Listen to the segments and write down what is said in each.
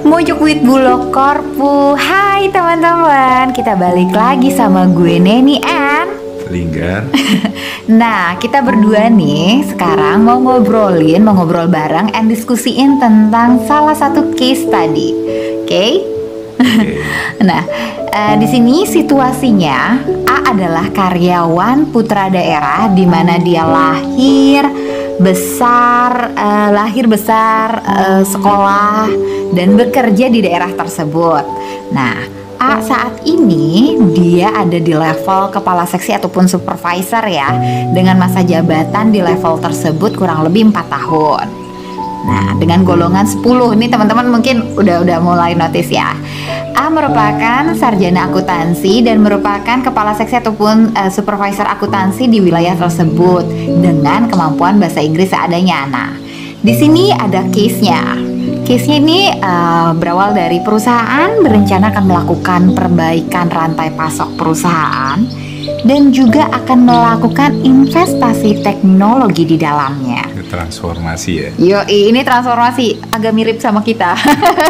Mujuk Wit Bulog Korpu Hai teman-teman Kita balik lagi sama gue Neni and Linggar Nah kita berdua nih sekarang mau ngobrolin Mau ngobrol bareng and diskusiin tentang salah satu case tadi Oke okay? Oke. Nah, eh, di sini situasinya A adalah karyawan putra daerah di mana dia lahir, besar, eh, lahir besar, eh, sekolah dan bekerja di daerah tersebut. Nah, A saat ini dia ada di level kepala seksi ataupun supervisor ya dengan masa jabatan di level tersebut kurang lebih 4 tahun. Nah, dengan golongan 10 ini teman-teman mungkin udah udah mulai notice ya. A merupakan sarjana akuntansi dan merupakan kepala seksi ataupun eh, supervisor akuntansi di wilayah tersebut dengan kemampuan bahasa Inggris seadanya. Nah, di sini ada case-nya. Case-nya ini eh, berawal dari perusahaan berencana akan melakukan perbaikan rantai pasok perusahaan dan juga akan melakukan investasi teknologi di dalamnya. Transformasi ya Yo, ini transformasi agak mirip sama kita.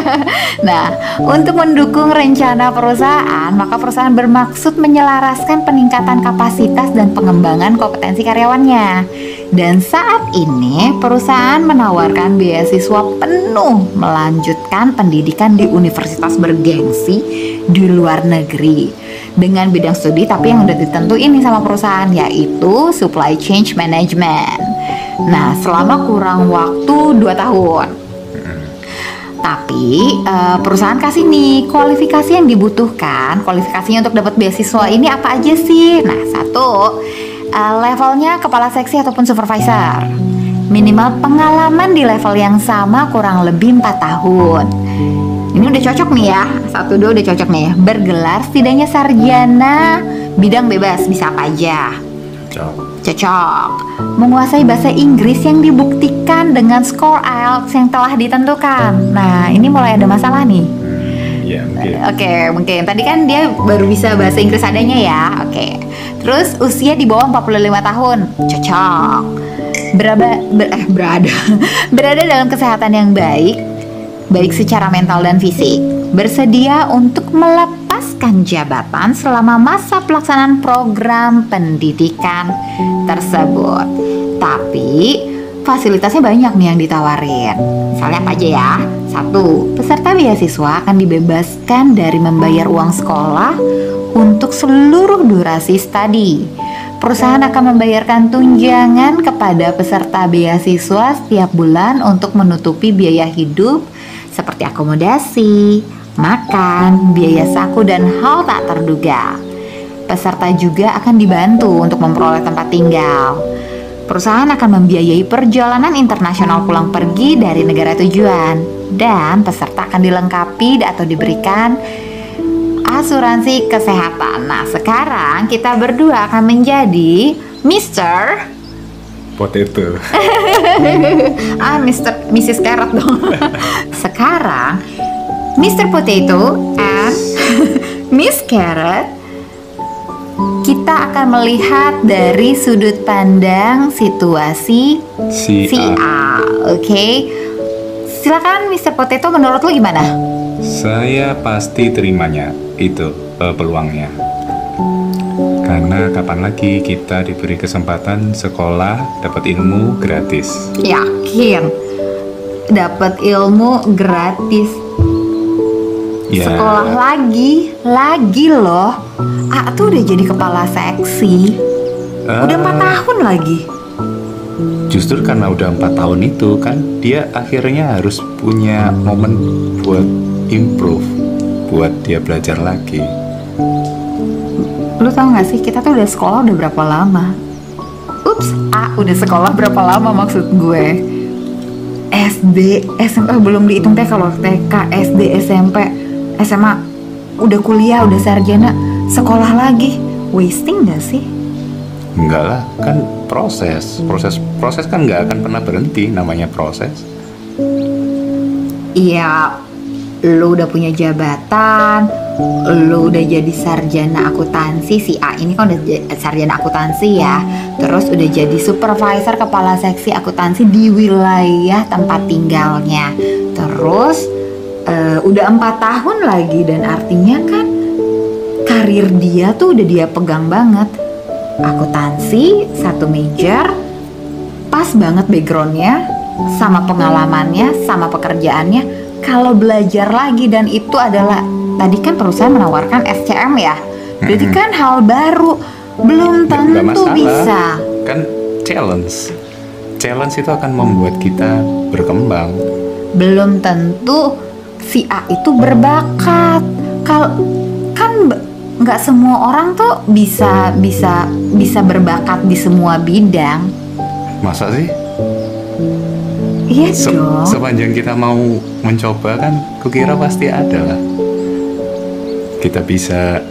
nah, untuk mendukung rencana perusahaan, maka perusahaan bermaksud menyelaraskan peningkatan kapasitas dan pengembangan kompetensi karyawannya. Dan saat ini, perusahaan menawarkan beasiswa penuh melanjutkan pendidikan di universitas bergengsi di luar negeri dengan bidang studi tapi yang udah ditentuin nih sama perusahaan yaitu supply chain management. Nah, selama kurang waktu 2 tahun. Tapi eh, perusahaan kasih nih kualifikasi yang dibutuhkan. Kualifikasinya untuk dapat beasiswa ini apa aja sih? Nah, satu eh, levelnya kepala seksi ataupun supervisor. Minimal pengalaman di level yang sama kurang lebih 4 tahun. Ini udah cocok nih ya. Satu dua udah cocok nih. Bergelar setidaknya sarjana bidang bebas bisa apa aja. Cok Cocok. Menguasai bahasa Inggris yang dibuktikan dengan skor IELTS yang telah ditentukan. Nah, ini mulai ada masalah nih. Ya mungkin Oke, mungkin tadi kan dia baru bisa bahasa Inggris adanya ya. Oke. Terus usia di bawah 45 tahun. Cocok. Beraba ber- eh, berada berada dalam kesehatan yang baik, baik secara mental dan fisik. Bersedia untuk melepaskan jabatan selama masa pelaksanaan program pendidikan tersebut. Tapi fasilitasnya banyak nih yang ditawarin. Misalnya apa aja ya? Satu, peserta beasiswa akan dibebaskan dari membayar uang sekolah untuk seluruh durasi studi. Perusahaan akan membayarkan tunjangan kepada peserta beasiswa setiap bulan untuk menutupi biaya hidup seperti akomodasi, makan, biaya saku, dan hal tak terduga. Peserta juga akan dibantu untuk memperoleh tempat tinggal. Perusahaan akan membiayai perjalanan internasional pulang pergi dari negara tujuan, dan peserta akan dilengkapi atau diberikan asuransi kesehatan. Nah, sekarang kita berdua akan menjadi Mr. Potato ah Mr. Mrs. Carrot dong. Sekarang Mr. Potato and Miss Carrot kita akan melihat dari sudut pandang situasi Si si A A. Oke. Silakan Mr. Potato menurut lo gimana? Saya pasti terimanya Itu eh, peluangnya Karena kapan lagi kita diberi kesempatan sekolah Dapat ilmu gratis Yakin dapat ilmu gratis Ya sekolah lagi lagi loh. A tuh udah jadi kepala seksi. Eh, udah empat tahun lagi. Justru karena udah empat tahun itu kan Dia akhirnya harus punya momen buat improve Buat dia belajar lagi. Lu tau gak sih kita tuh udah sekolah udah berapa lama? Ups A udah sekolah berapa lama maksud gue? SD SMP belum dihitung teh kalau TK SD SMP SMA udah kuliah udah sarjana sekolah lagi. Wasting gak sih? Enggak lah, kan proses. Proses proses kan nggak akan pernah berhenti Namanya proses. Iya, lu udah punya jabatan, lu udah jadi sarjana akuntansi si A ini kan udah sarjana akuntansi ya. Terus udah jadi supervisor kepala seksi akuntansi di wilayah tempat tinggalnya. Terus eh, udah empat tahun lagi dan artinya kan karir dia tuh udah dia pegang banget. Akuntansi satu major, pas banget backgroundnya, sama pengalamannya, sama pekerjaannya. Kalau belajar lagi dan itu adalah tadi kan perusahaan menawarkan SCM ya, berarti kan hal baru, belum tentu bisa. Kan challenge. Challenge itu akan membuat kita berkembang. belum tentu si A itu berbakat. Kalau kan nggak semua orang tuh bisa bisa bisa berbakat di semua bidang. Masa sih? Iya Se- dong. sepanjang kita mau mencoba kan, kukira pasti ada lah. Kita bisa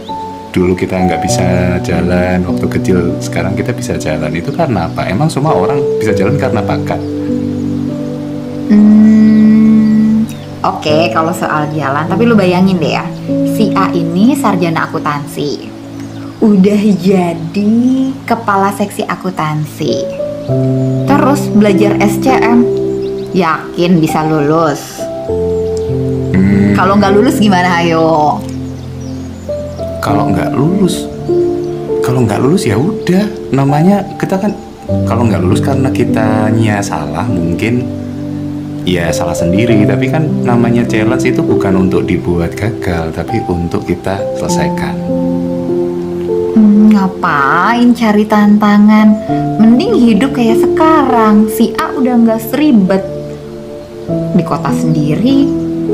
dulu kita nggak bisa jalan waktu kecil, sekarang kita bisa jalan. Itu karena apa? Emang semua orang bisa jalan karena bakat. Hmm, Oke, kalau soal jalan, tapi lu bayangin deh ya, si A ini sarjana akuntansi, udah jadi kepala seksi akuntansi, terus belajar SCM, yakin bisa lulus. Kalau nggak lulus gimana ayo? kalau nggak lulus, kalau nggak lulus ya udah. Namanya kita kan kalau nggak lulus karena kitanya salah mungkin ya salah sendiri tapi kan namanya challenge itu bukan untuk dibuat gagal tapi untuk kita selesaikan Hmm, ngapain cari tantangan? Mending hidup kayak sekarang. Si A udah nggak seribet di kota sendiri,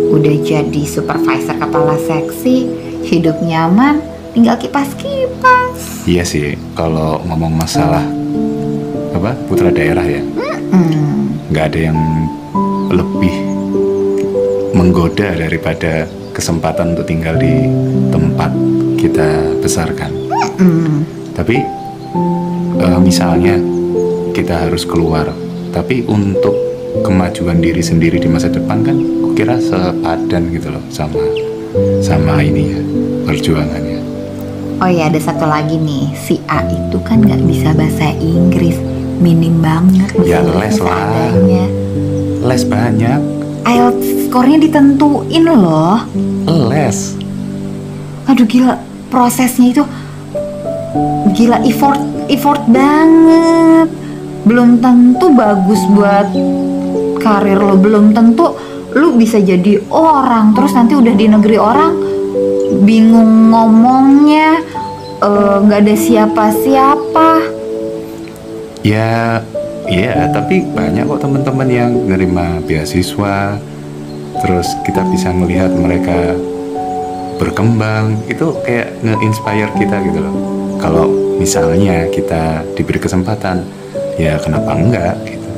udah jadi supervisor kepala seksi, hidup nyaman, tinggal kipas-kipas. iya sih kalau ngomong masalah apa putra daerah ya nggak ada yang lebih menggoda daripada kesempatan untuk tinggal di tempat kita besarkan. Tapi eh, misalnya kita harus keluar tapi untuk kemajuan diri sendiri di masa depan kan kira sepadan gitu loh sama sama ini ya perjuangannya. Oh ya ada satu lagi nih, si A itu kan nggak bisa bahasa Inggris, minim banget Ya, les lah. Les banyak IELTS skornya ditentuin loh. les Aduh gila, prosesnya itu gila effort effort banget. Belum tentu bagus buat karir lo, belum tentu lu bisa jadi orang terus nanti udah di negeri orang bingung ngomongnya eh, nggak ada siapa-siapa. Ya, iya, tapi banyak kok teman-teman yang nerima beasiswa. Terus kita bisa melihat mereka berkembang. Itu kayak nge-inspire kita gitu loh. Kalau misalnya kita diberi kesempatan, ya kenapa enggak gitu.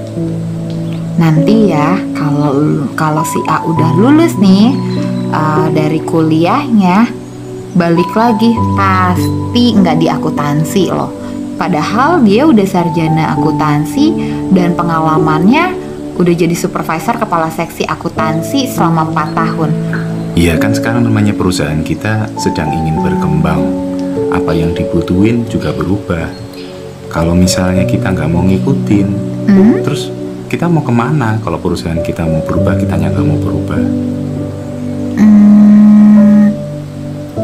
Nanti ya kalau kalau si A udah lulus nih eh, dari kuliahnya balik lagi pasti nggak di akuntansi loh. Padahal dia udah sarjana akuntansi dan pengalamannya udah jadi supervisor kepala seksi akuntansi selama 4 tahun. Iya kan sekarang namanya perusahaan kita sedang ingin berkembang. Apa yang dibutuhin juga berubah. Kalau misalnya kita nggak mau ngikutin, Hmm? Terus kita mau ke mana kalau perusahaan kita mau berubah, kitanya nggak mau berubah? Hmm,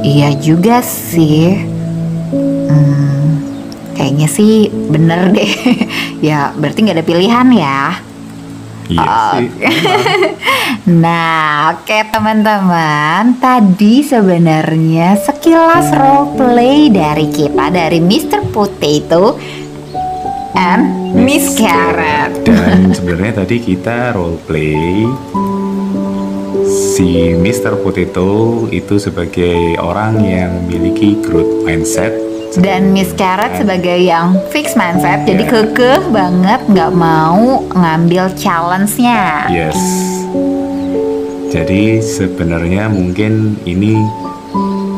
iya juga sih. Hmm, kayaknya sih bener deh. ya berarti nggak ada pilihan ya. Iya sih. Nah, oke teman-teman, tadi sebenarnya sekilas role play dari kita dari Mr. Potato and Miss Carrot. Dan sebenarnya tadi kita role play si Mr. Potato itu sebagai orang yang memiliki growth mindset Dan Miss Carrot sebagai yang fix mindset, jadi Iya. kekeh banget nggak mau ngambil challenge-nya. Yes. Jadi sebenarnya mungkin ini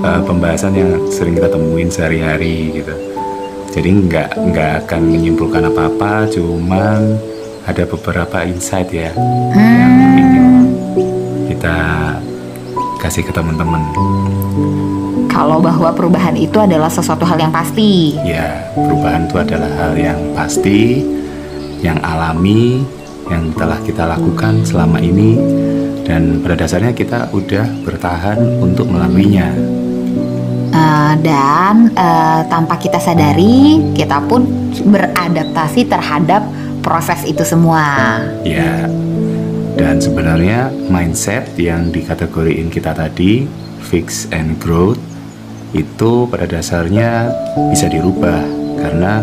uh, pembahasan yang sering kita temuin sehari-hari gitu. Jadi nggak nggak akan menyimpulkan apa-apa, cuman ada beberapa insight ya yang ingin kita kasih ke teman-teman. Kalau bahwa perubahan itu adalah sesuatu hal yang pasti. Ya, perubahan itu adalah hal yang pasti, yang alami, yang telah kita lakukan selama ini, dan pada dasarnya kita udah bertahan untuk melaluinya. Uh, dan uh, tanpa kita sadari, kita pun beradaptasi terhadap proses itu semua. Ya, dan sebenarnya mindset yang dikategoriin kita tadi, fix and growth, itu pada dasarnya bisa dirubah karena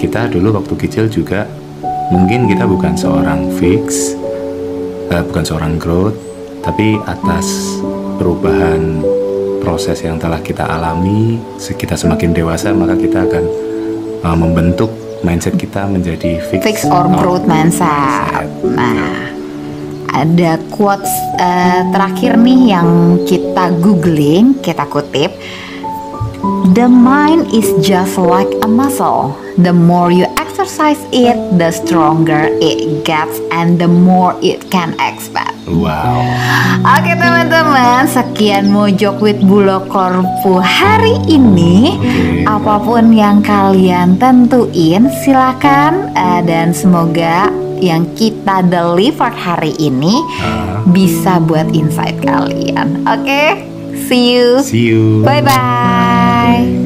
kita dulu waktu kecil juga mungkin kita bukan seorang fix, uh, bukan seorang growth, tapi atas perubahan proses yang telah kita alami, kita semakin dewasa maka kita akan uh, membentuk mindset kita menjadi fix, fix or growth mindset. Nah, ada quotes uh, terakhir nih yang kita googling, kita kutip. The mind is just like a muscle. The more you exercise it, the stronger it gets and the more it can expand. Wow. Oke teman-teman, sekian Mojok with Bulokorpu hari ini. Okay. Apa pun yang kalian tentuin, silakan uh, dan semoga yang kita deliver hari ini uh. bisa buat insight kalian. Oke, okay? see you. See you. Bye bye.